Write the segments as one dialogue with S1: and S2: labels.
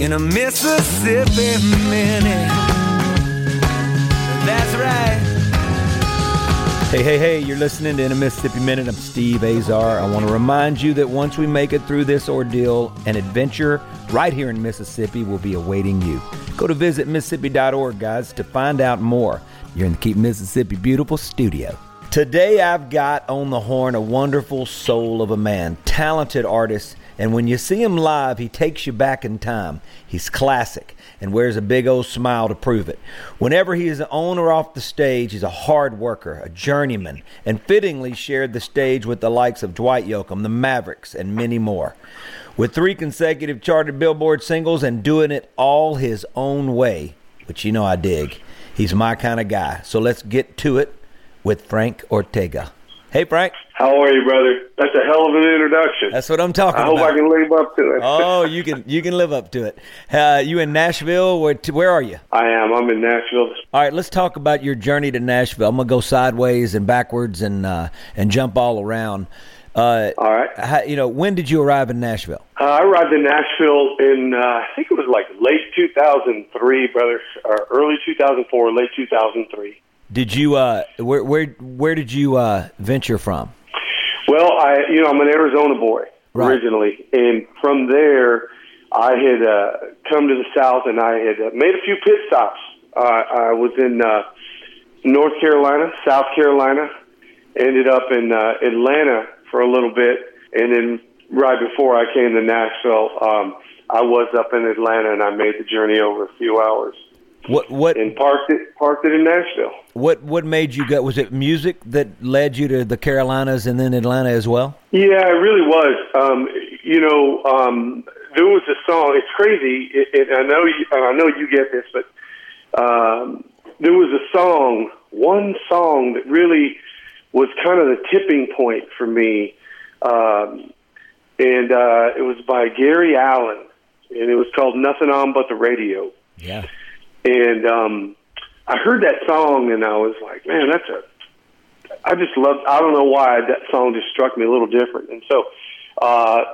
S1: in a Mississippi minute. That's right. Hey, hey, hey, you're listening to In a Mississippi Minute. I'm Steve Azar. I want to remind you that once we make it through this ordeal, an adventure right here in Mississippi will be awaiting you. Go to visit Mississippi.org, guys, to find out more. You're in the Keep Mississippi Beautiful studio. Today, I've got on the horn a wonderful soul of a man, talented artist and when you see him live, he takes you back in time. He's classic and wears a big old smile to prove it. Whenever he is on or off the stage, he's a hard worker, a journeyman, and fittingly shared the stage with the likes of Dwight Yoakam, the Mavericks, and many more. With three consecutive charted Billboard singles and doing it all his own way, which you know I dig. He's my kind of guy. So let's get to it with Frank Ortega. Hey, Frank.
S2: How are you, brother? That's a hell of an introduction.
S1: That's what I'm talking about.
S2: I hope. I can live up to it.
S1: oh, you can you can live up to it. Uh, you in Nashville? Where where are you?
S2: I am. I'm in Nashville.
S1: All right, let's talk about your journey to Nashville. I'm gonna go sideways and backwards and uh, and jump all around.
S2: Uh, all right.
S1: How, you know, when did you arrive in Nashville?
S2: Uh, I arrived in Nashville in uh, I think it was like late 2003, brother, or early 2004, late 2003.
S1: Did you uh where where where did you uh venture from?
S2: Well, I you know I'm an Arizona boy right. originally, and from there I had uh, come to the South and I had uh, made a few pit stops. Uh, I was in uh, North Carolina, South Carolina, ended up in uh, Atlanta for a little bit, and then right before I came to Nashville, um, I was up in Atlanta and I made the journey over a few hours.
S1: What what
S2: and parked it parked it in Nashville.
S1: What what made you go? Was it music that led you to the Carolinas and then Atlanta as well?
S2: Yeah, it really was. Um, you know, um, there was a song. It's crazy. It, it, I know you. I know you get this, but um, there was a song, one song that really was kind of the tipping point for me, um, and uh, it was by Gary Allan, and it was called "Nothing On But the Radio."
S1: Yeah
S2: and um, I heard that song, and I was like, man, that's a. I just loved. I don't know why that song just struck me a little different, and so uh,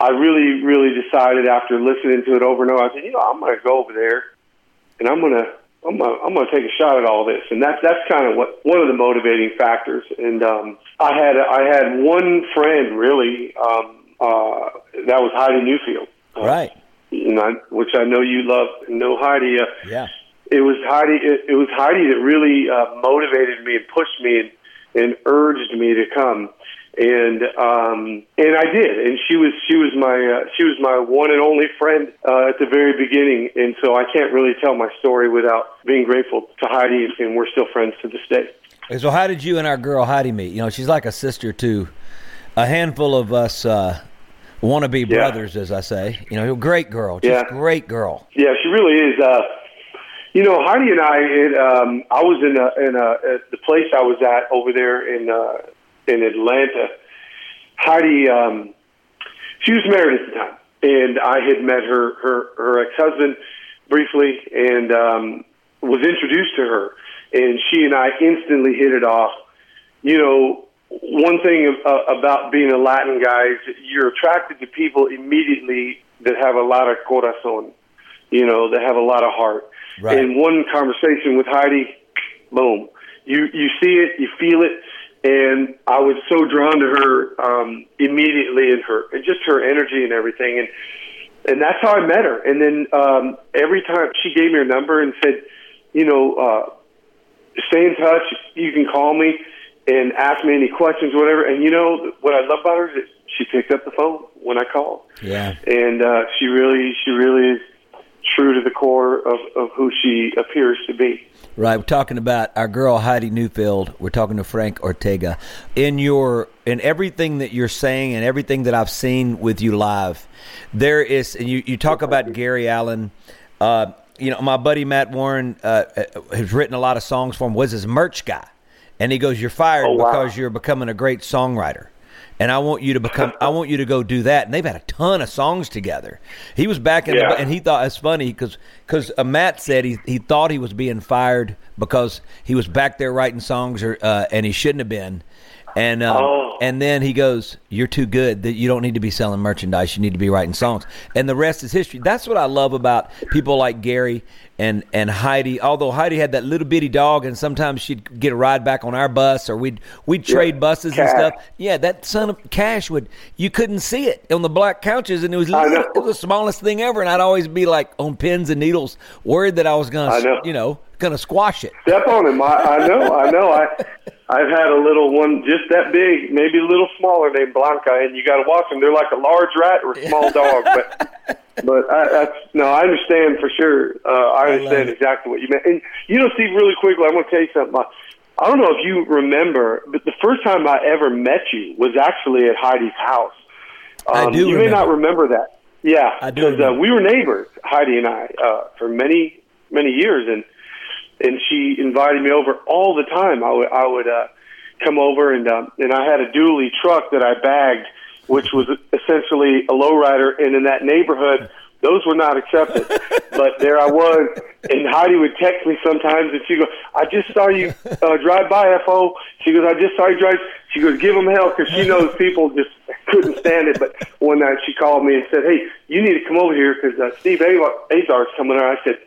S2: I really, really decided after listening to it over and over, I said, you know, I'm going to go over there, and I'm going to. I'm gonna, I'm gonna take a shot at all this, and that's that's kind of what one of the motivating factors. And um, I had I had one friend really um, uh, that was Heidi Newfield,
S1: uh, right?
S2: Which I know you love and know Heidi. Uh,
S1: yeah.
S2: It was Heidi. It, it was Heidi that really uh, motivated me and pushed me and, and urged me to come, and um, and I did. And she was she was my uh, she was my one and only friend uh, at the very beginning. And so I can't really tell my story without being grateful to Heidi, and we're still friends to this day.
S1: So how did you and our girl Heidi meet? You know, she's like a sister to a handful of us. Uh, wannabe yeah. brothers, as I say. You know, great girl, just yeah. great girl.
S2: Yeah, she really is. Uh, you know, Heidi and I, it, um, I was in a, in a, at the place I was at over there in uh, in Atlanta. Heidi, um, she was married at the time, and I had met her her, her ex husband briefly, and um, was introduced to her, and she and I instantly hit it off. You know, one thing uh, about being a Latin guy is you're attracted to people immediately that have a lot of corazon, you know, that have a lot of heart. Right. And one conversation with Heidi, boom, you you see it, you feel it, and I was so drawn to her um, immediately, and her and just her energy and everything. And and that's how I met her. And then um, every time she gave me her number and said, you know, uh, stay in touch. You can call me and ask me any questions, or whatever. And you know what I love about her is that she picked up the phone when I called.
S1: Yeah.
S2: And uh, she really, she really is true to the core of, of who she appears to be.
S1: Right, we're talking about our girl Heidi Newfield. We're talking to Frank Ortega. In your in everything that you're saying and everything that I've seen with you live, there is and you, you talk about Gary Allan. Uh, you know, my buddy Matt Warren uh, has written a lot of songs for him. Was his merch guy, and he goes, "You're fired
S2: Oh, wow.
S1: because you're becoming a great songwriter." And I want you to become. I want you to go do that. And they've had a ton of songs together. He was back in,
S2: Yeah.
S1: the, and he thought it's funny because because uh, Matt said he he thought he was being fired because he was back there writing songs or uh, and he shouldn't have been. And um,
S2: Oh.
S1: and then he goes, "You're too good. That you don't need to be selling merchandise. You need to be writing songs." And the rest is history. That's what I love about people like Gary and and Heidi. Although Heidi had that little bitty dog, and sometimes she'd get a ride back on our bus, or we'd we'd trade buses and stuff. Yeah, that son of Cash would you couldn't see it on the black couches, and it was
S2: I
S1: little, it was the smallest thing ever. And I'd always be like on pins and needles, worried that I was gonna
S2: know.
S1: you know gonna squash it.
S2: Step on him. I, I know. I know. I I've had a little one just that big, maybe a little smaller, named Blanca, and you got to watch them. They're like a large rat or a small dog, but. But I, that's no, I understand for sure. Uh, I understand exactly what you meant. And you know, Steve, really quickly, I want to tell you something. I, I don't know if you remember, but the first time I ever met you was actually at Heidi's house.
S1: I
S2: Um,
S1: do
S2: You may not remember that. Yeah,
S1: I do
S2: because uh, we were neighbors, Heidi and I, uh, for many many years, and and she invited me over all the time. I would I would uh, come over and um, and I had a dually truck that I bagged, which was essentially a lowrider, and in that neighborhood. Those were not accepted, but there I was, and Heidi would text me sometimes, and she goes, "I just saw you uh, drive by, fo." She goes, "I just saw you drive." She goes, "Give them hell," because she knows people just couldn't stand it. But one night she called me and said, "Hey, you need to come over here because uh, Steve Azar's coming." over. I said,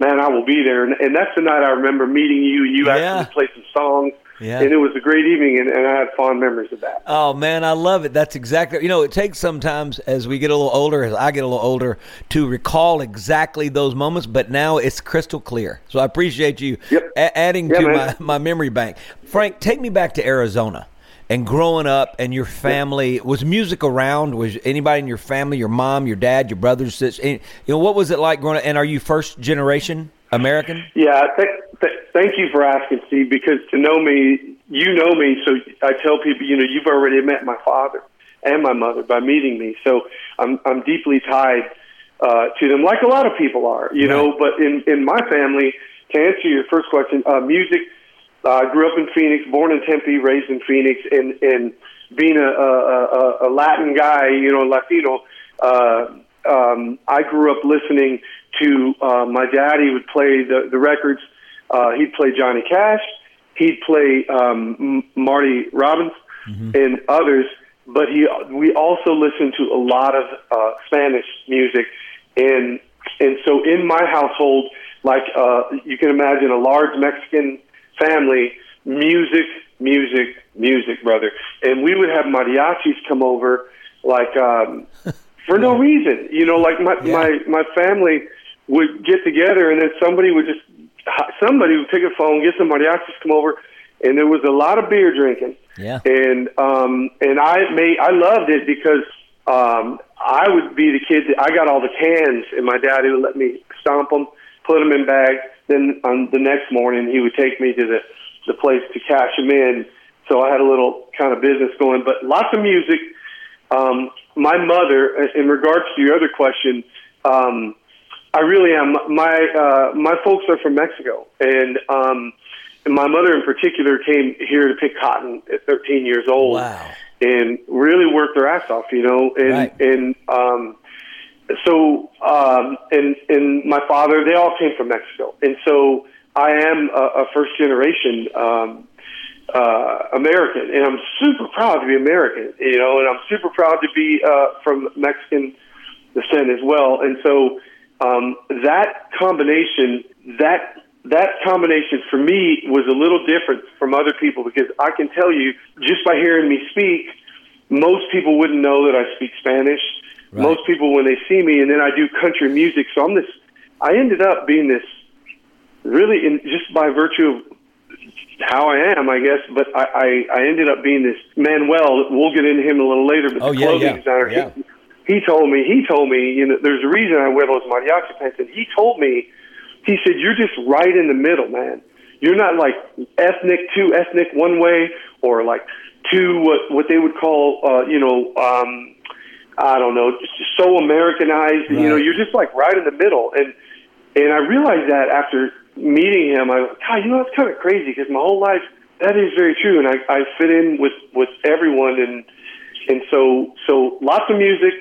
S2: "Man, I will be there." And, and that's the night I remember meeting you. You
S1: Yeah.
S2: actually played some songs,
S1: Yeah.
S2: and it was a great evening, and, and I had fond memories of that.
S1: Oh man, I love it. That's exactly you know. It takes sometimes as we get a little older, as I get a little older, to recall exactly those moments. But now it's crystal clear. So I appreciate you
S2: Yep.
S1: a- adding
S2: Yeah,
S1: to my, my memory bank. Frank, take me back to Arizona and growing up and your family. Was music around? Was anybody in your family, your mom, your dad, your brothers, sis? You know what was it like growing up? And are you first generation American?
S2: Yeah, th- th- thank you for asking, Steve. Because to know me, you know me, so I tell people, you know, you've already met my father and my mother by meeting me. So I'm I'm deeply tied uh, to them, like a lot of people are, you know. But in in my family, to answer your first question, uh, music. Uh, I grew up in Phoenix, born in Tempe, raised in Phoenix, and and being a a, a, a Latin guy, you know, Latino. Uh, um, I grew up listening to uh, my dad. He would play the the records. Uh, he'd play Johnny Cash. He'd play um, M- Marty Robbins and others. But he we also listened to a lot of uh, Spanish music, and and so in my household, like uh, you can imagine, a large Mexican family, music, music, music, brother. And we would have mariachis come over, like um, for no reason. You know, like my
S1: Yeah.
S2: my my family would get together, and then somebody would just somebody would pick a phone, get some mariachis, come over, and there was a lot of beer drinking.
S1: Yeah.
S2: And um, and I made I loved it because um, I would be the kid that I got all the cans, and my daddy would let me stomp them, put them in bags. Then on the next morning, he would take me to the the place to cash them in. So I had a little kind of business going, but lots of music. Um, my mother, in regards to your other question, um, I really am. My uh, my folks are from Mexico, and um, and my mother in particular came here to pick cotton at 13 years old,
S1: Wow.
S2: and really worked their ass off, you know. And
S1: Right.
S2: and um, so um, and and my father, they all came from Mexico, and so I am a, a first generation um, uh, American, and I'm super proud to be American, you know, and I'm super proud to be uh, from Mexican descent as well. And so um, that combination, that that combination for me was a little different from other people because I can tell you just by hearing me speak, most people wouldn't know that I speak Spanish. Right. most people when they see me, and then I do country music. So I'm this. I ended up being this really, in, just by virtue of how I am, I guess. But I, I, I ended up being this Manuel. We'll get into him a little later. But
S1: oh,
S2: the
S1: yeah,
S2: clothing
S1: yeah.
S2: designer,
S1: yeah.
S2: He, he told me. He told me. You know, there's a reason I wear those mariachi pants, and he told me. He said, "You're just right in the middle, man. You're not like ethnic, too ethnic one way, or like too what what they would call, uh, you know." um I don't know, just so Americanized. Right. You know, you're just like right in the middle. And and I realized that after meeting him, I was, God, you know, that's kind of crazy because my whole life that is very true, and I I fit in with with everyone, and and so so lots of music.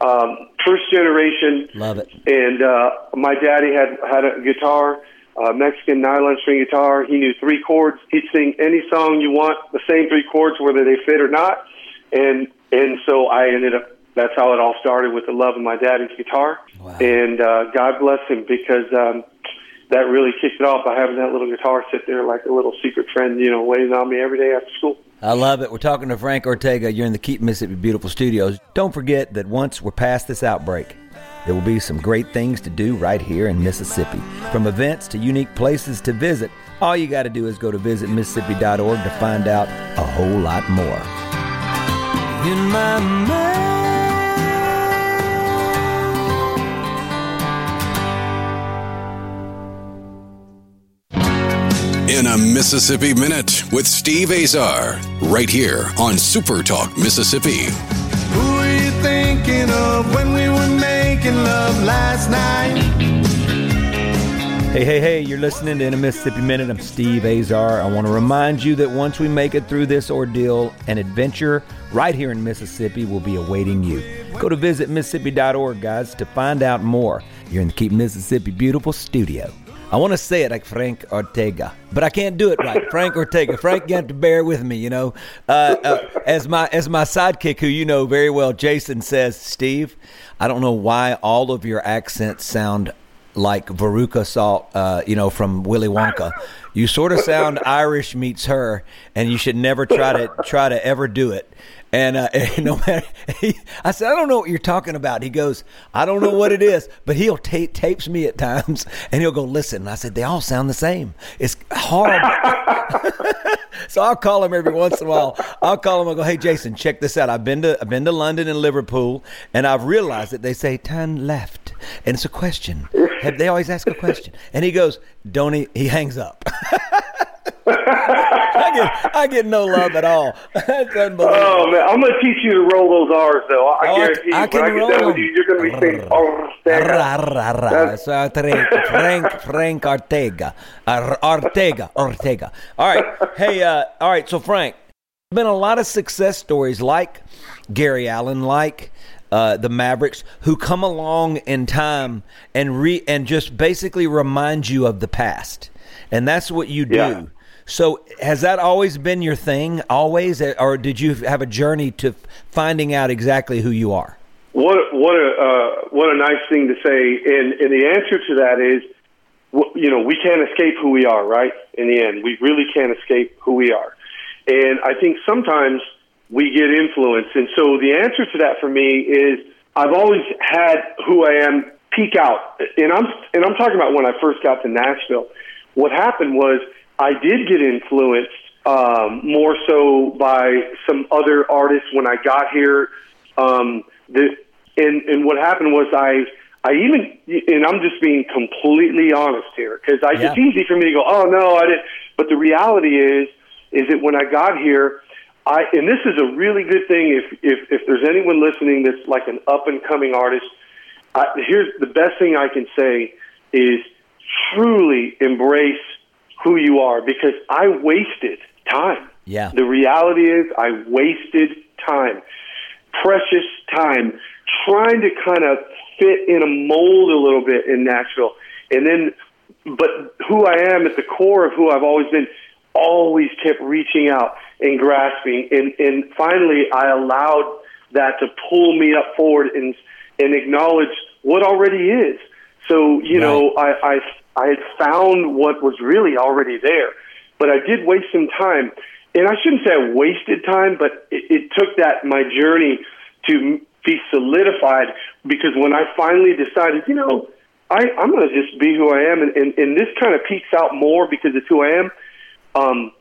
S2: Um, first generation,
S1: love it.
S2: And uh, my daddy had had a guitar, uh, Mexican nylon string guitar. He knew three chords. He'd sing any song you want, the same three chords, whether they fit or not. And and so I ended up that's how it all started with the love of my daddy's guitar. Wow. And uh, God bless him because um, that really kicked it off by having that little guitar sit there like a little secret friend, you know, waiting on me every day after school.
S1: I love it. We're talking to Frank Ortega. You're in the Keep Mississippi Beautiful Studios. Don't forget that once we're past this outbreak, there will be some great things to do right here in Mississippi. From events to unique places to visit, all you got to do is go to visitmississippi.org to find out a whole lot more. In my mind.
S3: In a Mississippi Minute with Steve Azar, right here on Super Talk Mississippi.
S4: Who were you thinking of when we were making love last night?
S1: Hey, hey, hey, you're listening to In a Mississippi Minute. I'm Steve Azar. I want to remind you that once we make it through this ordeal, an adventure right here in Mississippi will be awaiting you. Go to visitmississippi.org, guys, to find out more. You're in the Keep Mississippi Beautiful studio. I want to say it like Frank Ortega, but I can't do it right. Frank Ortega. Frank, you have to bear with me. You know, uh, uh, as my as my sidekick, who you know very well, Jason says, Steve, I don't know why all of your accents sound like Veruca Salt, uh, you know, from Willy Wonka. You sort of sound Irish meets her, and you should never try to try to ever do it. And, uh, and no matter, he, I said, I don't know what you're talking about. He goes, I don't know what it is, but he'll tape tapes me at times, and he'll go, listen. And I said, they all sound the same. It's horrible. so I'll call him every once in a while. I'll call him. I go, hey Jason, check this out. I've been to I've been to London and Liverpool, and I've realized that they say turn left, and it's a question. They always ask a question, and he goes, don't he? He hangs up. I get I get no love at all. That's unbelievable.
S2: Oh man, I'm gonna teach you to roll those R's though. I oh, guarantee I, I can when I get done with you, you're gonna be saying Ortega.
S1: So Frank Frank Ortega, Ortega Ortega. All right, hey, uh, all right. So Frank, been a lot of success stories like Gary Allan, like. Uh, the Mavericks, who come along in time and re and just basically remind you of the past, and that's what you do. Yeah. So has that always been your thing, always, or did you have a journey to finding out exactly who you are?
S2: What what a uh, what a nice thing to say, and and the answer to that is, you know, we can't escape who we are, right? In the end, we really can't escape who we are, and I think sometimes we get influenced, and so the answer to that for me is I've always had who I am peek out, and I'm and I'm talking about when I first got to Nashville. What happened was I did get influenced um, more so by some other artists when I got here. Um, the, and and what happened was I I even and I'm just being completely honest here because yeah. it's easy for me to go oh no I didn't but the reality is is that when I got here I and this is a really good thing if if if there's anyone listening that's like an up and coming artist I, here's the best thing I can say is truly embrace who you are because I wasted time.
S1: Yeah.
S2: The reality is I wasted time, precious time, trying to kind of fit in a mold a little bit in Nashville. And then, but who I am at the core of who I've always been, always kept reaching out and grasping. And, and finally, I allowed that to pull me up forward and, and acknowledge what already is. So, you right. know, I, I I had found what was really already there, but I did waste some time. And I shouldn't say I wasted time, but it, it took that my journey to be solidified because when I finally decided, you know, I, I'm going to just be who I am, and, and, and this kind of peaks out more because it's who I am. Um,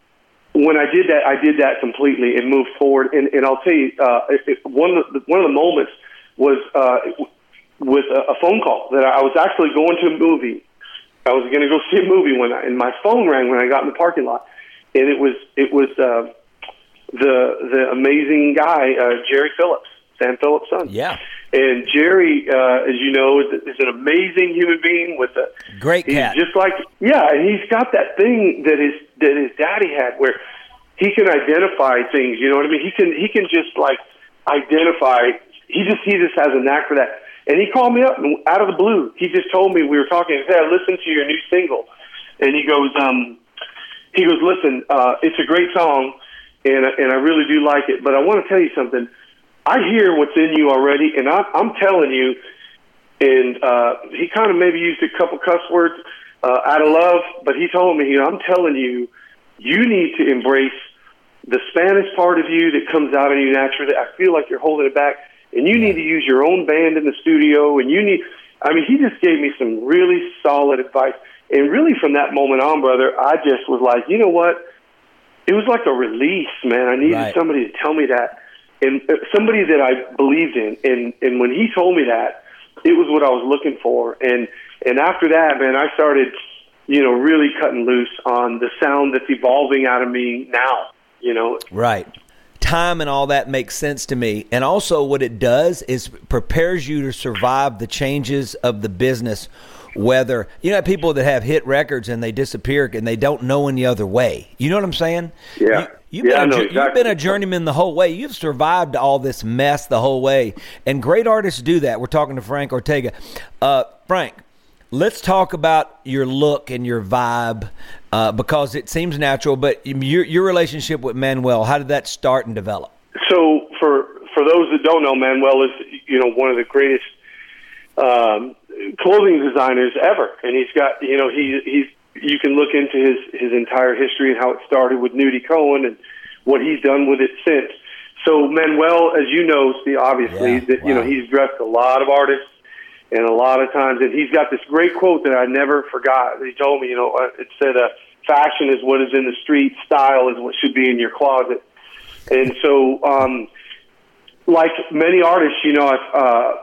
S2: when I did that, I did that completely and moved forward. And, and I'll tell you, uh, it, one of the, one of the moments was uh, with a, a phone call that I was actually going to a movie. I was going to go see a movie when I, and my phone rang when I got in the parking lot, and it was it was uh, the the amazing guy uh, Jerry Phillips, Sam Phillips' son.
S1: Yeah.
S2: And Jerry, uh, as you know, is, is an amazing human being with a
S1: great
S2: he's
S1: cat.
S2: Just like yeah, and he's got that thing that his that his daddy had, where he can identify things. You know what I mean? He can he can just like identify. He just he just has a knack for that. And he called me up out of the blue. He just told me we were talking. He said, "I listened to your new single," and he goes, um, "He goes, listen, uh, it's a great song, and and I really do like it. But I want to tell you something. I hear what's in you already, and I, I'm telling you." And uh, he kind of maybe used a couple cuss words uh, out of love, but he told me, you know, I'm telling you, you need to embrace the Spanish part of you that comes out of you naturally. I feel like you're holding it back and you need to use your own band in the studio and you need I mean he just gave me some really solid advice. And really from that moment on brother I just was like you know what? It was like a release man. I needed
S1: Right.
S2: somebody to tell me that. And uh, somebody that I believed in. And and when he told me that it was what I was looking for. And and after that man I started you know really cutting loose on the sound that's evolving out of me now you know?
S1: Right. Time and all that makes sense to me. And also, what it does is prepares you to survive the changes of the business. Whether you know people that have hit records and they disappear and they don't know any other way. You know what I'm saying?
S2: Yeah.
S1: You, you've,
S2: Yeah,
S1: been a, jour- you've been a journeyman the whole way. You've survived all this mess the whole way. And great artists do that. We're talking to Frank Ortega. Uh, Frank, let's talk about your look and your vibe uh, because it seems natural. But your your relationship with Manuel, how did that start and develop?
S2: So for for those that don't know, Manuel is you know one of the greatest um, clothing designers ever, and he's got you know he he's you can look into his his entire history and how it started with Nudie Cohn and what he's done with it since. So Manuel, as you know, see obviously
S1: Yeah,
S2: that you know he's dressed a lot of artists and a lot of times, and he's got this great quote that I never forgot. He told me, you know, uh, it said, uh, "Fashion is what is in the street, style is what should be in your closet." And so, um, like many artists, you know, I, uh,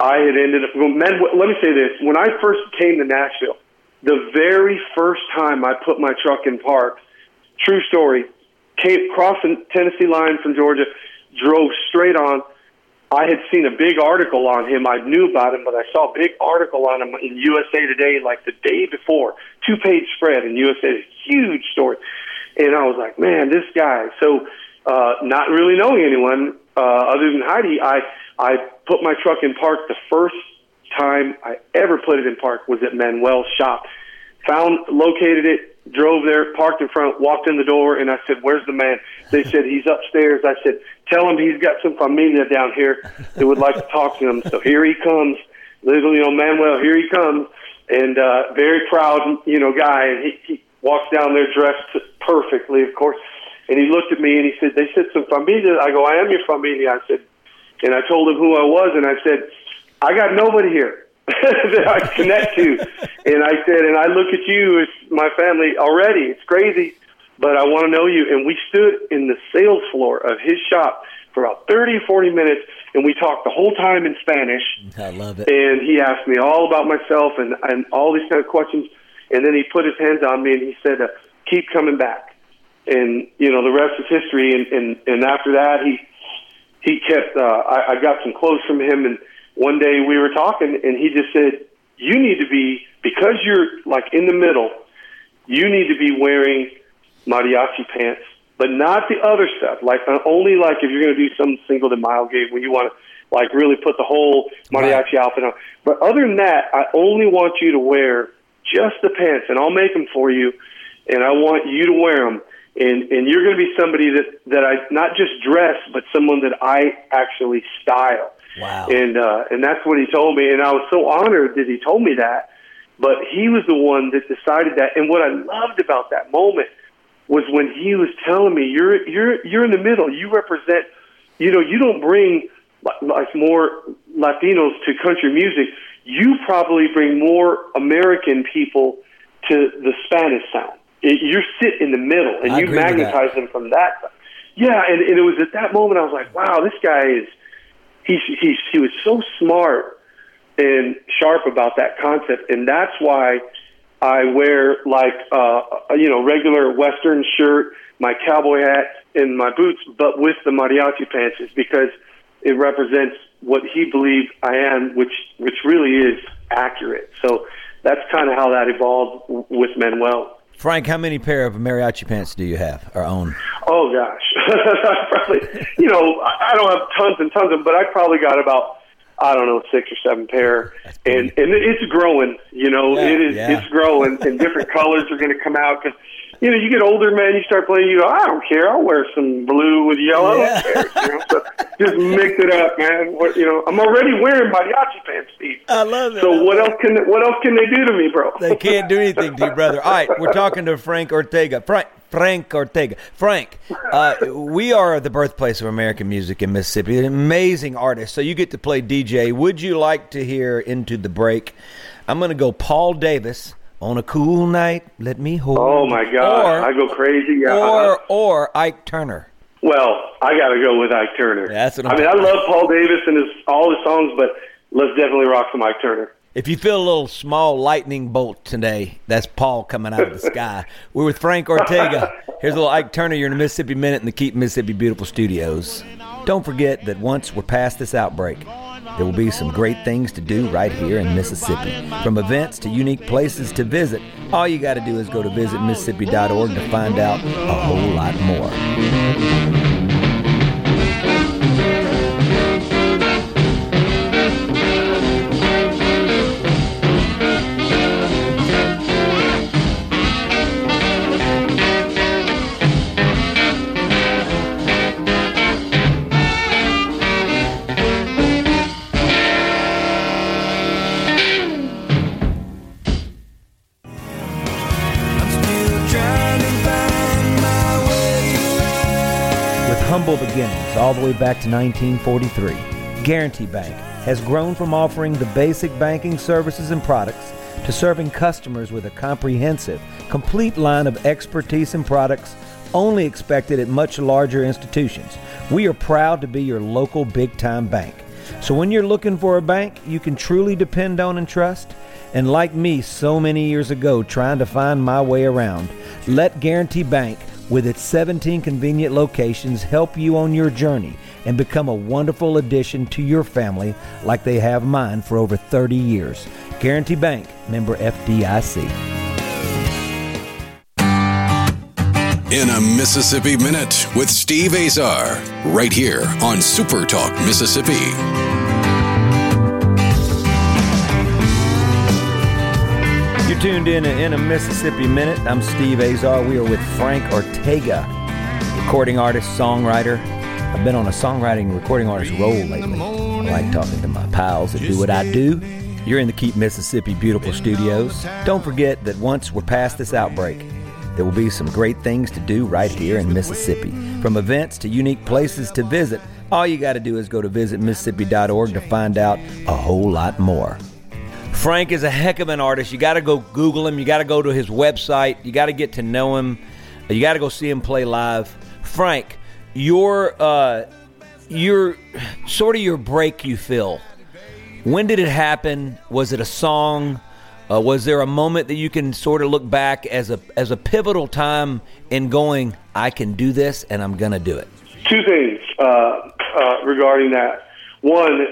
S2: I had ended up. Well, men, let me say this: when I first came to Nashville, the very first time I put my truck in park, true story, came crossing Tennessee line from Georgia, drove straight on. I had seen a big article on him. I knew about him, but I saw a big article on him in USA Today like the day before, two page spread in USA, huge story. And I was like, man, this guy. So, uh, not really knowing anyone uh, other than Heidi, I I put my truck in park. The first time I ever put it in park was at Manuel's shop. Found, located it, drove there, parked in front, walked in the door, and I said, "Where's the man?" They said he's upstairs. I said, "Tell him he's got some familia down here that would like to talk to him." So here he comes, little you know Manuel. Here he comes, and uh, very proud, you know, guy. And he, he walks down there dressed perfectly, of course. And he looked at me and he said, "They said some familia." I go, "I am your familia." I said, and I told him who I was, and I said, "I got nobody here." That I connect to. And I said, and I look at you as my family already. It's crazy, but I want to know you. And we stood in the sales floor of his shop for about 30 40 minutes, and we talked the whole time in Spanish.
S1: I love it.
S2: And he asked me all about myself and, and all these kind of questions. And then he put his hands on me and he said, uh, keep coming back. And, you know, the rest is history. And, and, and after that, he, he kept, uh, I, I got some clothes from him and one day we were talking and he just said, you need to be, because you're like in the middle, you need to be wearing mariachi pants, but not the other stuff. Like uh, only like if you're going to do some Cinco de Mayo gig where you want to like really put the whole mariachi outfit on. But other than that, I only want you to wear just the pants, and I'll make them for you, and I want you to wear them. And and you're going to be somebody that that I not just dress, but someone that I actually style.
S1: Wow.
S2: And uh, and that's what he told me, and I was so honored that he told me that. But he was the one that decided that. And what I loved about that moment was when he was telling me, "You're you're you're in the middle. You represent. You know, you don't bring like more Latinos to country music, you probably bring more American people to the Spanish sound. It, you sit in the middle and
S1: I
S2: you magnetize them from that. Yeah, and, and it was at that moment I was like, wow, this guy is he's he's he was so smart and sharp about that concept, and that's why I wear like uh, you know regular Western shirt, my cowboy hat, and my boots, but with the mariachi pants, is because it represents what he believed I am, which which really is accurate. So that's kind of how that evolved with Manuel.
S1: Frank, how many pair of mariachi pants do you have or own?
S2: Oh gosh, probably you know I don't have tons and tons of, them, but I probably got about I don't know six or seven pair, and and it's growing. You know,
S1: Yeah,
S2: it is
S1: yeah.
S2: it's growing, and different colors are going to come out because. You know, you get older, man. You start playing. You go, I don't care. I'll wear some blue with yellow.
S1: Yeah.
S2: Who cares? You know, so just mix it up, man. What, you know, I'm already wearing mariachi pants, Steve.
S1: I love it.
S2: So what else can what else can they do to me, bro?
S1: They can't do anything to you, brother. All right, we're talking to Frank Ortega. Frank, Frank Ortega. Frank, uh, we are the birthplace of American music in Mississippi. An amazing artist. So you get to play DJ. Would you like to hear Into the Break? I'm going to go Paul Davis on a cool night. Let me hold.
S2: Oh my God,
S1: Or,
S2: I go crazy. Yeah.
S1: or or Ike Turner.
S2: Well, I got to go with Ike Turner.
S1: That's what I'm
S2: I mean, I love Paul Davis and his all his songs, but let's definitely rock some Ike Turner.
S1: If you feel a little small lightning bolt today, that's Paul coming out of the sky. We're with Frank Ortega. Here's a little Ike Turner. You're in the Mississippi Minute in the Keep Mississippi Beautiful studios. Don't forget that once we're past this outbreak, there will be some great things to do right here in Mississippi. From events to unique places to visit, all you got to do is go to visitmississippi.org to find out a whole lot more. All the way back to 1943, Guarantee Bank has grown from offering the basic banking services and products to serving customers with a comprehensive, complete line of expertise and products only expected at much larger institutions. We are proud to be your local big time bank. So when you're looking for a bank you can truly depend on and trust, and like me so many years ago trying to find my way around, let Guarantee Bank with its 17 convenient locations help you on your journey and become a wonderful addition to your family like they have mine for over 30 years. Guarantee Bank, member FDIC.
S3: In a Mississippi Minute with Steve Azar, right here on Super Talk Mississippi.
S1: Tuned in to in a Mississippi Minute. I'm Steve Azar. We are with Frank Ortega, recording artist, songwriter. I've been on a songwriting recording artist role lately. I like talking to my pals that do what I do. You're in the Keep Mississippi Beautiful studios. Don't forget that once we're past this outbreak, there will be some great things to do right here in Mississippi. From events to unique places to visit, all you got to do is go to visitmississippi.org to find out a whole lot more. Frank is a heck of an artist. You got to go Google him. You got to go to his website. You got to get to know him. You got to go see him play live. Frank, your uh, your sort of your break you feel. When did it happen? Was it a song? Uh, was there a moment that you can sort of look back as a as a pivotal time in going? I can do this, and I'm gonna do it.
S2: Two things uh, uh, regarding that. One,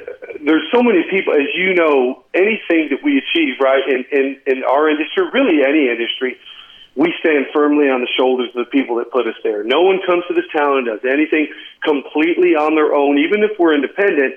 S2: there's so many people, as you know, anything that we achieve, right, in, in, in our industry, really any industry, we stand firmly on the shoulders of the people that put us there. No one comes to this town and does anything completely on their own. Even if we're independent,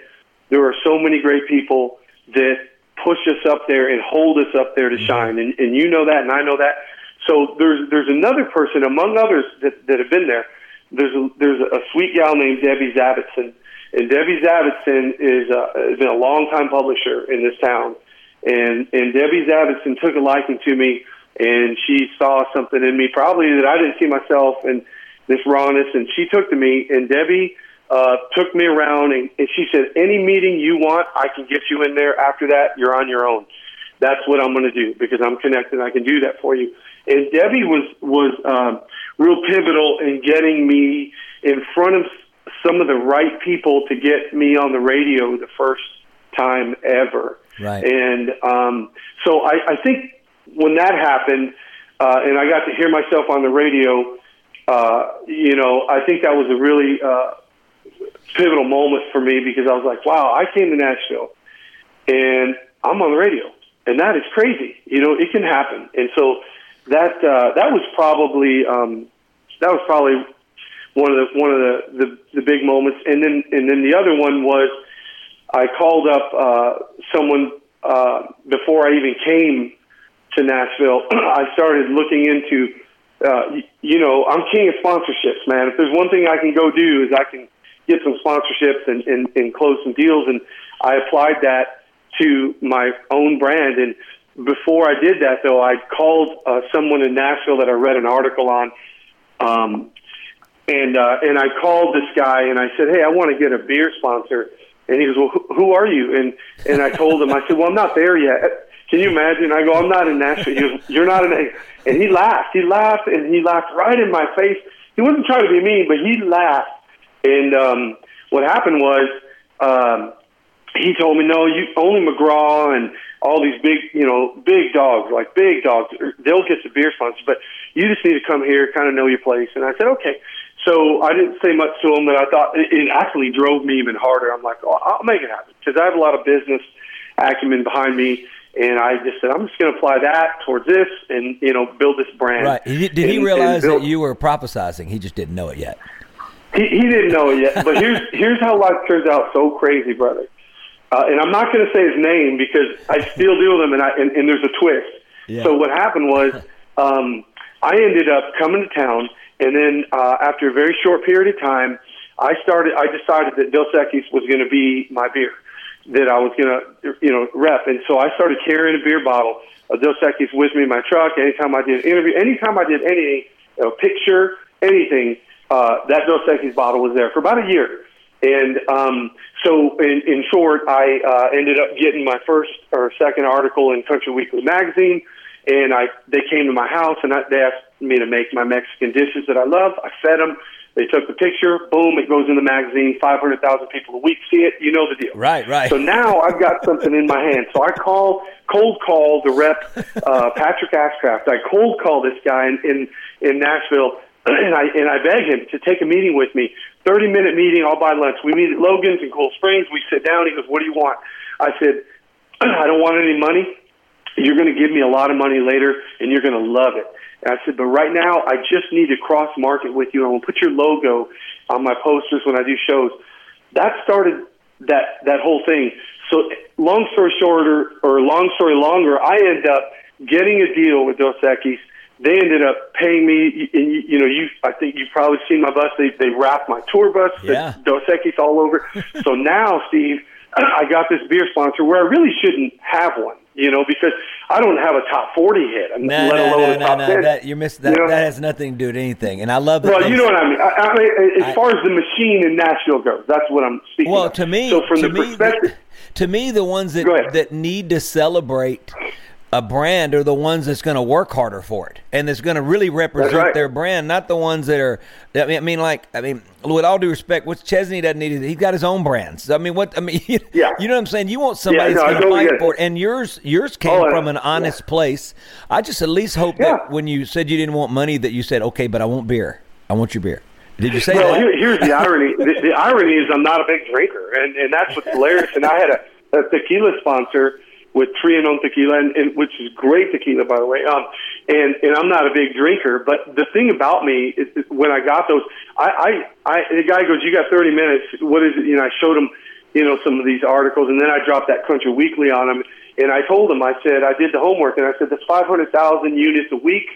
S2: there are so many great people that push us up there and hold us up there to mm-hmm. shine. And, and you know that, and I know that. So there's there's another person among others that, that have been there. There's a, there's a sweet gal named Debbie Zavitson, and Debbie Zavitson is uh, has been a longtime publisher in this town. And and Debbie Zavitson took a liking to me, and she saw something in me probably that I didn't see myself, and this rawness, and she took to me. And Debbie uh, took me around, and, and she said, "Any meeting you want, I can get you in there. After that, you're on your own." That's what I'm going to do because I'm connected. I can do that for you. And Debbie was was um, real pivotal in getting me in front of some of the right people to get me on the radio the first time ever.
S1: Right.
S2: And um, so I, I think when that happened, uh, and I got to hear myself on the radio, uh, you know, I think that was a really uh, pivotal moment for me because I was like, wow, I came to Nashville and I'm on the radio, and that is crazy. You know, it can happen. And so that uh, that was probably um, that was probably one of the one of the, the the big moments. And then and then the other one was I called up uh, someone uh, before I even came to Nashville. I started looking into uh, you know I'm king of sponsorships, man. If there's one thing I can go do is I can get some sponsorships and, and, and close some deals. And I applied that to my own brand. And before I did that, though, I called uh, someone in Nashville that I read an article on. Um, and uh, and I called this guy and I said, "Hey, I want to get a beer sponsor." And he goes, "Well, who, are you?" And and I told him, I said, "Well, I'm not there yet." Can you imagine? I go, "I'm not in Nashville." He goes, "You're not in," a-. and he laughed. He laughed and he laughed right in my face. He wasn't trying to be mean, but he laughed and um, what happened was um, he told me, no, you only McGraw and all these big, you know, big dogs, like big dogs, they'll get the beer sponsors, but you just need to come here, kind of know your place. And I said, okay. So I didn't say much to him, but I thought it, actually drove me even harder. I'm like, oh, I'll make it happen because I have a lot of business acumen behind me. And I just said, I'm just going to apply that towards this and, you know, build this brand.
S1: Right. Did he
S2: and,
S1: realize
S2: build,
S1: that you were prophesizing? He just didn't know it yet.
S2: He, he didn't know it yet, but here's here's how life turns out so crazy, brother. Uh, and I'm not going to say his name because I still deal with him, and I and, and there's a twist.
S1: Yeah.
S2: So what happened was, um, I ended up coming to town, and then uh, after a very short period of time, I started. I decided that Dos Equis was going to be my beer that I was going to, you know, rep, and so I started carrying a beer bottle of Dos Equis with me in my truck. Anytime I did an interview, anytime I did anything, a picture, anything uh, that Dos Equis bottle was there for about a year. And um, so, in, in short, I uh, ended up getting my first or second article in Country Weekly magazine, and I they came to my house and I, they asked me to make my Mexican dishes that I love. I fed them. They took the picture. Boom! It goes in the magazine. Five hundred thousand people a week see it. You know the deal.
S1: Right, right.
S2: So now I've got something in my hand. So I call cold call the rep, uh, Patrick Ashcraft. I cold call this guy in in, in Nashville and I and I beg him to take a meeting with me. Thirty minute meeting. I'll buy lunch. We meet at Logan's in Cool Springs. We sit down. He goes, "What do you want?" I said, "I don't want any money. You're going to give me a lot of money later, and you're going to love it." And I said, "But right now, I just need to cross market with you. I will put your logo on my posters when I do shows." That started that that whole thing. So, long story shorter, or long story longer, I end up getting a deal with Dos Equis they ended up paying me. And you, you know, you I think you've probably seen my bus. They they wrapped my tour bus,
S1: yeah.
S2: Dos Equis all over. so now, Steve, I got this beer sponsor where I really shouldn't have one. You know, because I don't have a top forty hit,
S1: no, let no, alone no, a top no, no. That, you're missing that. You know? That has nothing to do with anything. And I love that.
S2: Well, you know what I mean. I, I mean, as I, far as the machine in Nashville goes, that's what I'm speaking.
S1: Well,
S2: of.
S1: to me,
S2: so from
S1: to
S2: the
S1: me,
S2: perspective,
S1: to me, the ones that that need to celebrate a brand are the ones that's going to work harder for it and that's going to really represent
S2: right.
S1: their brand, not the ones that are. I mean, I mean, like, I mean, with all due respect, what Chesney doesn't need, he's got his own brands. I mean, what I mean, you,
S2: yeah.
S1: you know what I'm saying? You want somebody
S2: yeah,
S1: that's going to fight for it, and yours, yours came
S2: oh,
S1: from an honest
S2: yeah.
S1: place. I just at least hope
S2: yeah.
S1: that when you said you didn't want money, that you said, okay, but I want beer. I want your beer. Did you say
S2: well,
S1: that?
S2: Here, here's the irony. the, the irony is I'm not a big drinker, and and that's what's hilarious. And I had a, a tequila sponsor with Trianon tequila, and, and which is great tequila, by the way. Um, and and I'm not a big drinker, but the thing about me is, is when I got those, I, I, I the guy goes, "You got 30 minutes. What is it?" You know, I showed him, you know, some of these articles, and then I dropped that Country Weekly on him, and I told him, I said, I did the homework, and I said, "That's 500,000 units a week."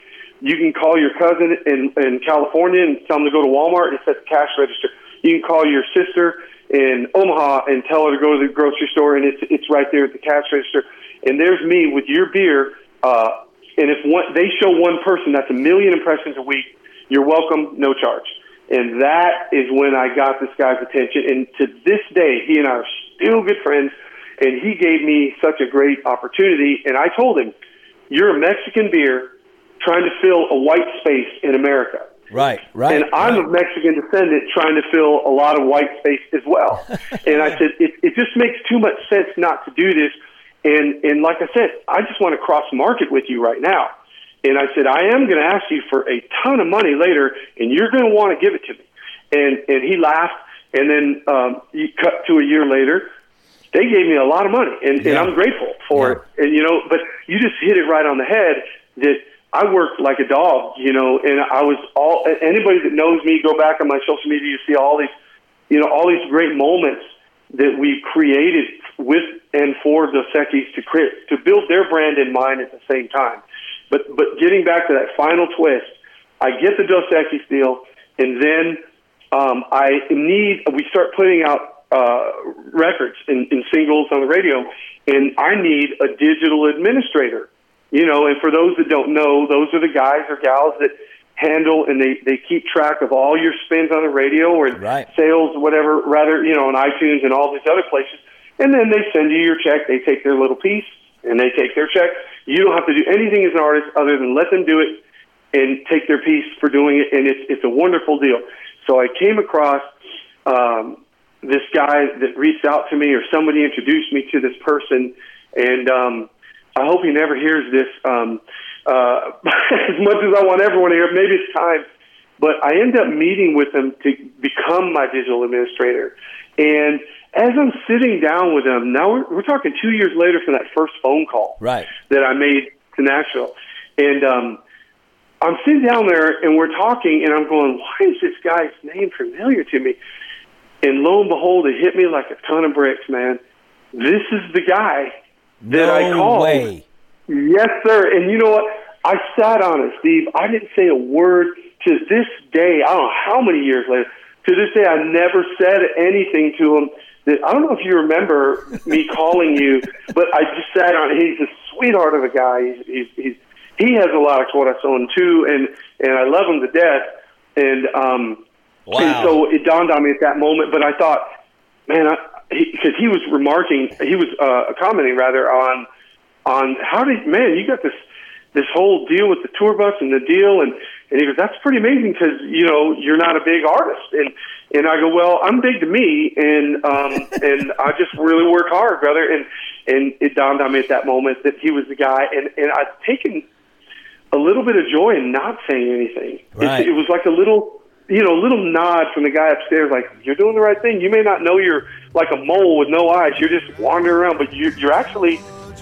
S2: You can call your cousin in in California and tell him to go to Walmart and set the cash register. You can call your sister in Omaha and tell her to go to the grocery store, and it's it's right there at the cash register. And there's me with your beer. Uh, and if one, they show one person, that's a million impressions a week. You're welcome, no charge. And that is when I got this guy's attention. And to this day, he and I are still good friends. And he gave me such a great opportunity. And I told him, You're a Mexican beer trying to fill a white space in America.
S1: Right, right.
S2: And I'm
S1: right.
S2: of Mexican descendant trying to fill a lot of white space as well. and I said, it, it just makes too much sense not to do this. And, and like I said, I just want to cross market with you right now. And I said, I am going to ask you for a ton of money later, and you're going to want to give it to me. And, and he laughed. And then um, you cut to a year later, they gave me a lot of money, and,
S1: Yeah.
S2: and I'm grateful for
S1: Yeah.
S2: it. And you know, but you just hit it right on the head that I worked like a dog, you know, and I was all anybody that knows me, go back on my social media, you see all these, you know, all these great moments that we created with and for Dos Equis to create to build their brand in mine at the same time. But but getting back to that final twist, I get the Dos Equis deal, and then um, I need we start putting out uh, records and, and singles on the radio, and I need a digital administrator. You know, and for those that don't know, those are the guys or gals that handle and they they keep track of all your spins on the radio or
S1: Right.
S2: sales, whatever. Rather, you know, on iTunes and all these other places, and then they send you your check. They take their little piece and they take their check. You don't have to do anything as an artist other than let them do it and take their piece for doing it, and it's it's a wonderful deal. So I came across um, this guy that reached out to me, or somebody introduced me to this person, and um, I hope he never hears this. Um, uh, as much as I want everyone to hear, maybe it's time. But I end up meeting with him to become my digital administrator, and as I'm sitting down with him, now we're, we're talking two years later from that first phone call
S1: Right.
S2: that I made to Nashville. And um, I'm sitting down there and we're talking, and I'm going, why is this guy's name familiar to me? And lo and behold, it hit me like a ton of bricks, man. This is the guy that I
S1: No
S2: called.
S1: way.
S2: Yes, sir. And you know what? I sat on it, Steve. I didn't say a word to this day. I don't know how many years later. To this day, I never said anything to him. That I don't know if you remember me calling you, but I just sat on. it. He's a sweetheart of a guy. He's he's, he's he has a lot of corazon too, and and I love him to death. And um,
S1: Wow.
S2: and so it dawned on me at that moment. But I thought, man, because he, was remarking, he was uh, commenting rather on on how did man you got this this whole deal with the tour bus and the deal and and he goes that's pretty amazing because you know you're not a big artist. And and I go well I'm big to me and um and I just really work hard brother. And and it dawned on me at that moment that he was the guy and and I've taken a little bit of joy in not saying anything.
S1: Right.
S2: it, it was like a little you know, a little nod from the guy upstairs, like you're doing the right thing. You may not know you're like a mole with no eyes. You're just wandering around, but you, you're actually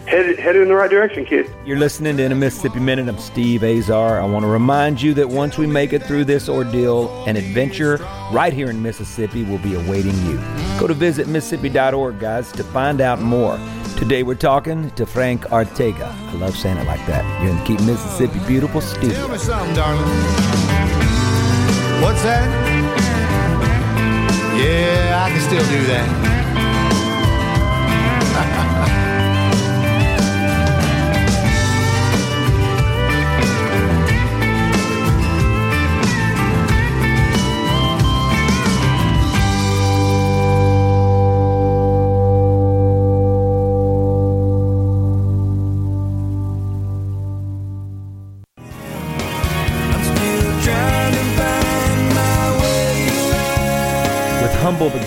S2: headed headed in the right direction, kid.
S1: You're listening to In a Mississippi Minute. I'm Steve Azar. I want to remind you that once we make it through this ordeal, an adventure right here in Mississippi will be awaiting you. Go to visit Mississippi.org, guys, to find out more. Today we're talking to Frank Ortega. I love saying it like that. You're in the Keep Mississippi Beautiful
S4: Tell
S1: studio.
S4: What's that? Yeah, I can still do that.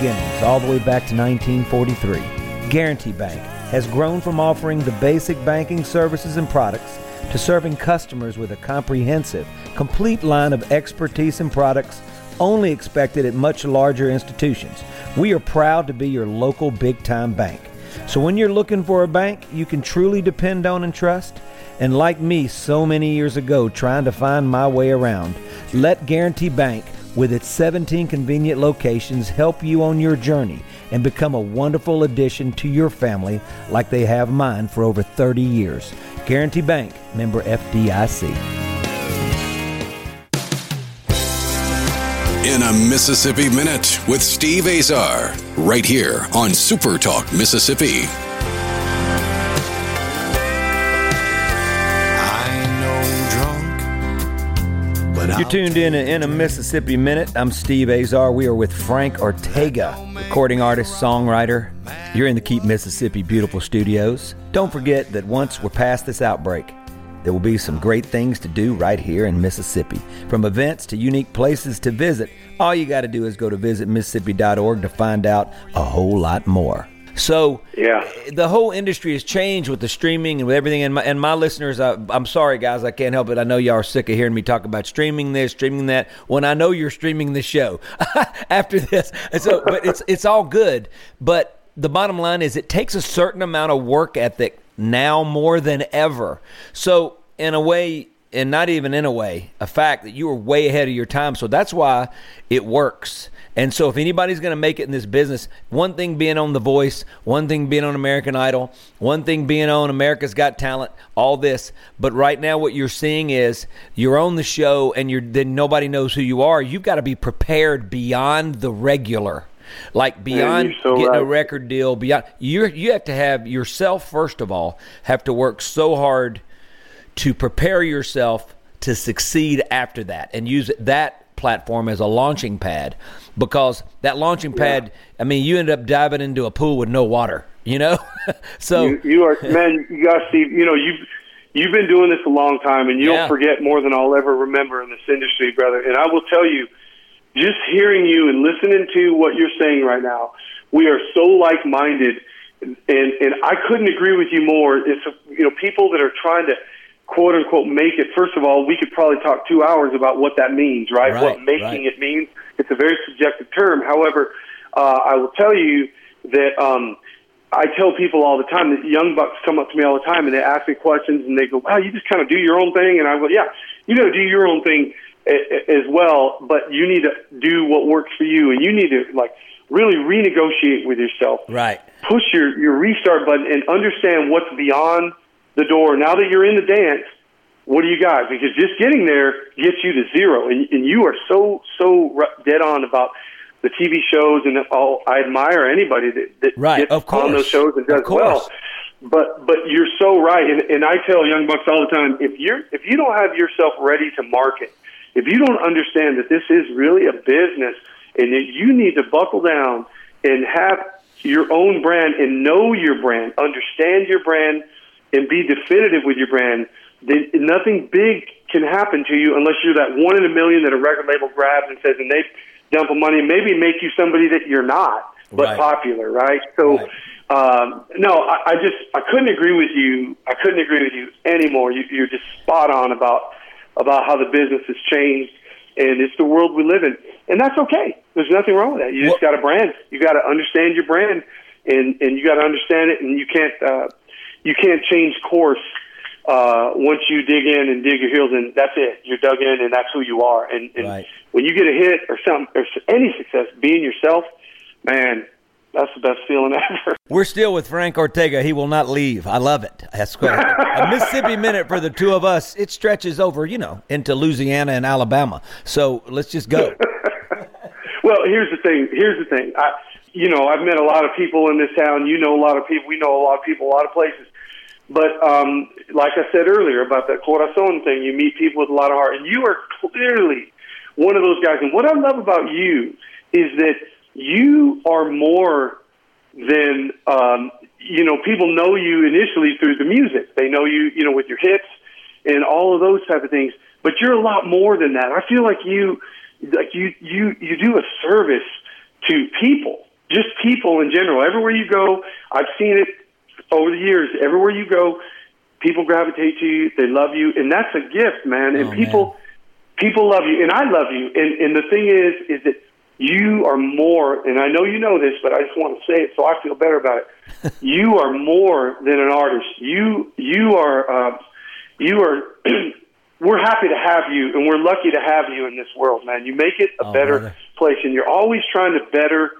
S1: Beginnings all the way back to 1943, Guarantee Bank has grown from offering the basic banking services and products to serving customers with a comprehensive, complete line of expertise and products only expected at much larger institutions. We are proud to be your local big time bank. So when you're looking for a bank you can truly depend on and trust, and like me so many years ago trying to find my way around, let Guarantee Bank with its 17 convenient locations help you on your journey and become a wonderful addition to your family like they have mine for over 30 years. Guarantee Bank, member FDIC.
S3: In a Mississippi Minute with Steve Azar, right here on Super Talk Mississippi.
S1: You're tuned in in a Mississippi Minute. I'm Steve Azar. We are with Frank Ortega, recording artist, songwriter. You're in the Keep Mississippi Beautiful Studios. Don't forget that once we're past this outbreak, there will be some great things to do right here in Mississippi. From events to unique places to visit, all you got to do is go to visitmississippi.org to find out a whole lot more. So
S2: yeah,
S1: the whole industry has changed with the streaming and with everything. And my, and my listeners, I, am sorry guys, I can't help it. I know y'all are sick of hearing me talk about streaming this, streaming that. When I know you're streaming the show after this, and so but it's it's all good. But the bottom line is, it takes a certain amount of work ethic now more than ever. So in a way, and not even in a way, a fact that you were way ahead of your time. So that's why it works. And so, if anybody's going to make it in this business, one thing being on The Voice, one thing being on American Idol, one thing being on America's Got Talent, all this. But right now, what you're seeing is you're on the show, and you're then nobody knows who you are. You've got to be prepared beyond the regular like beyond
S2: so
S1: getting
S2: right.
S1: a record deal beyond you you have to have yourself first of all have to work so hard to prepare yourself to succeed after that and use that platform as a launching pad because that launching pad yeah. i mean you end up diving into a pool with no water you know so
S2: you, you, are man you got steve you know you've you've been doing this a long time and you'll yeah. forget more than i'll ever remember in this industry brother and i will tell you just hearing you and listening to what you're saying right now we are so like minded and and i couldn't agree with you more it's you know people that are trying to quote unquote make it, first of all, we could probably talk two hours about what that means, right?
S1: right
S2: what making
S1: right.
S2: it means. It's a very subjective term. However, uh, I will tell you that um, I tell people all the time that young bucks come up to me all the time and they ask me questions and they go, "Wow, you just kind of do your own thing," and I go, "Yeah, you to do your own thing as well, but you need to do what works for you, and you need to like." really renegotiate with yourself.
S1: Right.
S2: Push your, your restart button and understand what's beyond the door. Now that you're in the dance, what do you got? Because just getting there gets you to zero, and, and you are so so dead on about the TV shows, and all. I admire anybody that, that
S1: right,
S2: gets
S1: of course.
S2: on those shows and does well. But but you're so right, and, and I tell young bucks all the time: if you're if you don't have yourself ready to market, if you don't understand that this is really a business, and that you need to buckle down and have your own brand and know your brand, understand your brand and be definitive with your brand, then nothing big can happen to you unless you're that one in a million that a record label grabs and says, and they dump money and maybe make you somebody that you're not, but
S1: right.
S2: popular, right? So,
S1: right.
S2: Um, no, I, I just I couldn't agree with you. I couldn't agree with you anymore. You, you're just spot on about about how the business has changed, and it's the world we live in, and that's okay. There's nothing wrong with that. You just got a brand. You got to understand your brand, and and you got to understand it, and you can't. Uh, you can't change course uh, once you dig in and dig your heels in. That's it. You're dug in, and that's who you are. And, and
S1: right.
S2: when you get a hit or some or any success, being yourself, man, that's the best feeling ever.
S1: We're still with Frank Ortega. He will not leave. I love it. That's great. a Mississippi minute for the two of us. It stretches over, you know, into Louisiana and Alabama. So let's just go.
S2: well, here's the thing. Here's the thing. I, you know, I've met a lot of people in this town. You know a lot of people. We know a lot of people, a lot of places. But um, like I said earlier about that corazon thing, you meet people with a lot of heart, and you are clearly one of those guys. And what I love about you is that you are more than um, you know. People know you initially through the music. They know you, you know, with your hits and all of those type of things. But you're a lot more than that. I feel like you, like you, you, you do a service to people, just people in general. Everywhere you go, I've seen it over the years, everywhere you go, people gravitate to you. They love you, and that's a gift, man. And
S1: oh,
S2: people,
S1: man.
S2: people love you, and I love you. And and the thing is, is that you are more. And I know you know this, but I just want to say it so I feel better about it. you are more than an artist. You you are uh, you are. we're happy to have you, and we're lucky to have you in this world, man. You make it a
S1: oh,
S2: better
S1: brother.
S2: place, and you're always trying to better,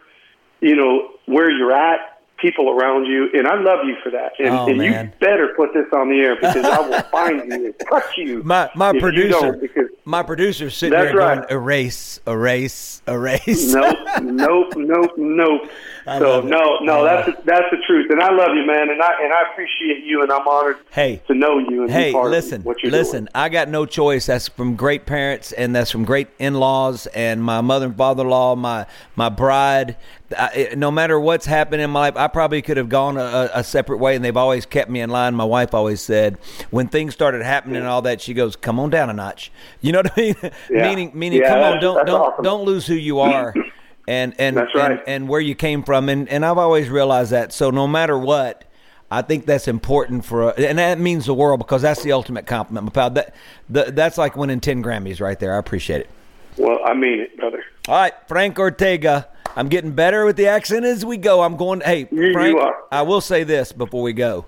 S2: you know, where you're at people around you, and I love you for that. And,
S1: oh,
S2: and you better put this on the air because I will find you and touch you.
S1: My my producer,
S2: because
S1: My producer's sitting there
S2: right.
S1: going, erase, erase, erase.
S2: nope, nope, nope, nope.
S1: I
S2: So no, no, that's the, that's the truth, and I love you, man, and I and I appreciate you, and I'm honored
S1: Hey.
S2: to know you and
S1: Hey,
S2: be part
S1: listen,
S2: of what you're
S1: listen.
S2: doing.
S1: I got no choice. That's from great parents, and that's from great in-laws, and my mother and father-in-law, my my bride. I, no matter what's happened in my life, I probably could have gone a, a separate way, and they've always kept me in line. My wife always said, when things started happening and all that, she goes, "Come on down a notch." You know what I mean?
S2: Yeah.
S1: meaning, meaning,
S2: Yeah,
S1: come on, don't don't
S2: awesome.
S1: don't lose who you are. And and,
S2: right.
S1: and and where you came from, and and I've always realized that. So no matter what, I think that's important for, and that means the world because that's the ultimate compliment, my pal. That, that that's like winning ten Grammys right there. I appreciate it.
S2: Well, I mean it, brother.
S1: All right, Frank Ortega. I'm getting better with the accent as we go. I'm going. Hey,
S2: You- you
S1: Frank.
S2: are.
S1: I will say this before we go.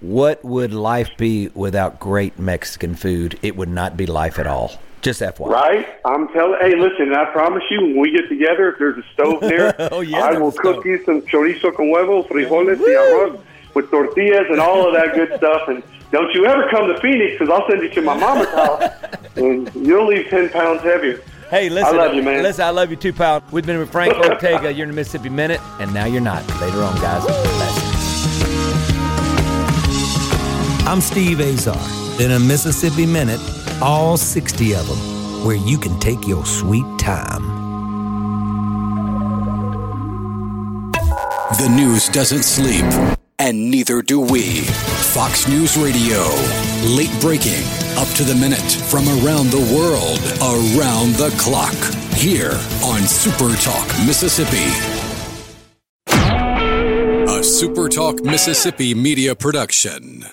S1: What would life be without great Mexican food? It would not be life at all. Just FYI.
S2: Right? I'm telling. Hey, listen. I promise you, when we get together, if there's a stove there,
S1: Oh, yeah,
S2: I will
S1: stove.
S2: cook you some chorizo con huevos, frijoles, y arroz with tortillas and all of that good stuff. And don't you ever come to Phoenix because I'll send you to my mama's house, and you'll leave ten pounds heavier.
S1: Hey, listen.
S2: I love you, man.
S1: Listen, I love you too, pal. We've been with Frank Ortega. You're in the Mississippi Minute, and now you're not. Later on, guys. I'm Steve Azar. In a Mississippi Minute, all 60 of them, where you can take your sweet time.
S3: The news doesn't sleep, and neither do we. Fox News Radio. Late breaking, up to the minute from around the world, around the clock. Here on Super Talk Mississippi. A Super Talk Mississippi media production.